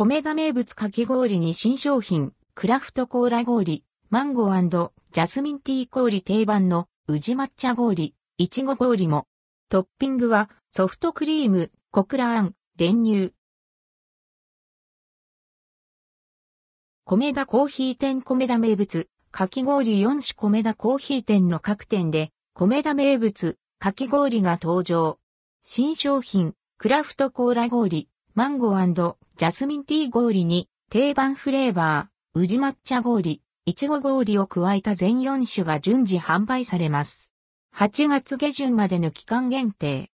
米田名物かき氷に新商品、クラフトコーラ氷、マンゴージャスミンティー氷定番の宇治抹茶氷、いちご氷も。トッピングはソフトクリーム、小倉あん、練乳。米田コーヒー店米田名物、かき氷4種米田コーヒー店の各店で、米田名物、かき氷が登場。新商品、クラフトコーラ氷、マンゴージャスミンティー氷に、定番フレーバー、宇治抹茶氷、いちご氷を加えた全4種が順次販売されます。8月下旬までの期間限定。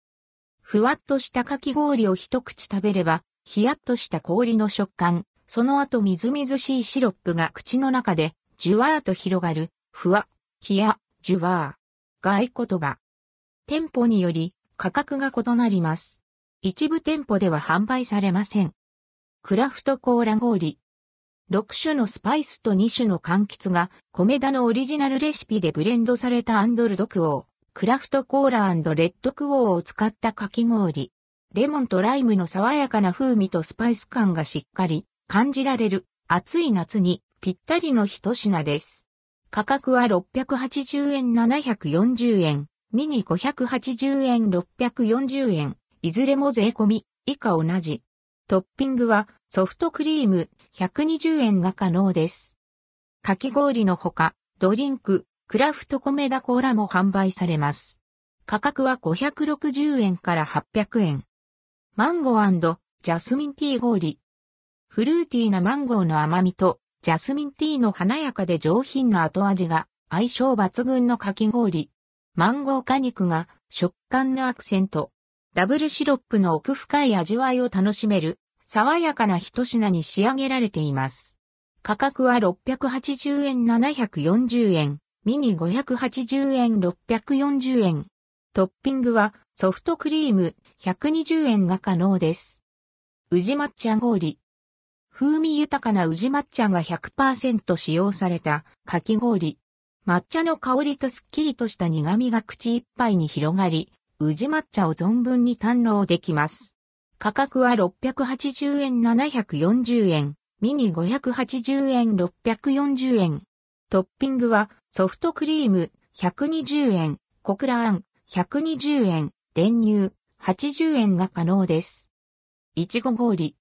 ふわっとしたかき氷を一口食べれば、ひやっとした氷の食感、その後みずみずしいシロップが口の中で、じゅわーと広がる、ふわ、ひや、じゅわー。が合言葉。店舗により価格が異なります。一部店舗では販売されません。クラフトコーラ氷。6種のスパイスと2種の柑橘が、米田のオリジナルレシピでブレンドされたアンドルドクオー、クラフトコーラレッドクオーを使ったかき氷。レモンとライムの爽やかな風味とスパイス感がしっかり感じられる暑い夏にぴったりの一品です。価格は680円740円、ミニ580円640円、いずれも税込み、以下同じ。トッピングはソフトクリーム120円が可能です。かき氷のほか、ドリンク、クラフト米田コーラも販売されます。価格は560円から800円。マンゴージャスミンティー氷。フルーティーなマンゴーの甘みと、ジャスミンティーの華やかで上品な後味が相性抜群のかき氷。マンゴー果肉が食感のアクセント。ダブルシロップの奥深い味わいを楽しめる爽やかな一品に仕上げられています。価格は680円740円、ミニ580円640円。トッピングはソフトクリーム120円が可能です。宇治抹茶氷。風味豊かな宇治抹茶が100%使用されたかき氷。抹茶の香りとすっきりとした苦味が口いっぱいに広がり、宇治抹茶を存分に堪能できます。価格は680円740円、ミニ580円640円。トッピングはソフトクリーム120円、小倉あん120円、練乳80円が可能です。いちご氷。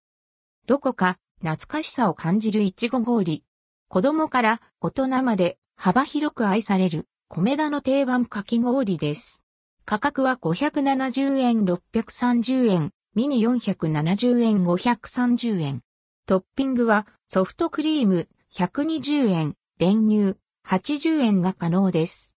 どこか懐かしさを感じるいちご氷。子供から大人まで幅広く愛される米田の定番かき氷です。価格は570円630円、ミニ470円530円。トッピングはソフトクリーム120円、練乳80円が可能です。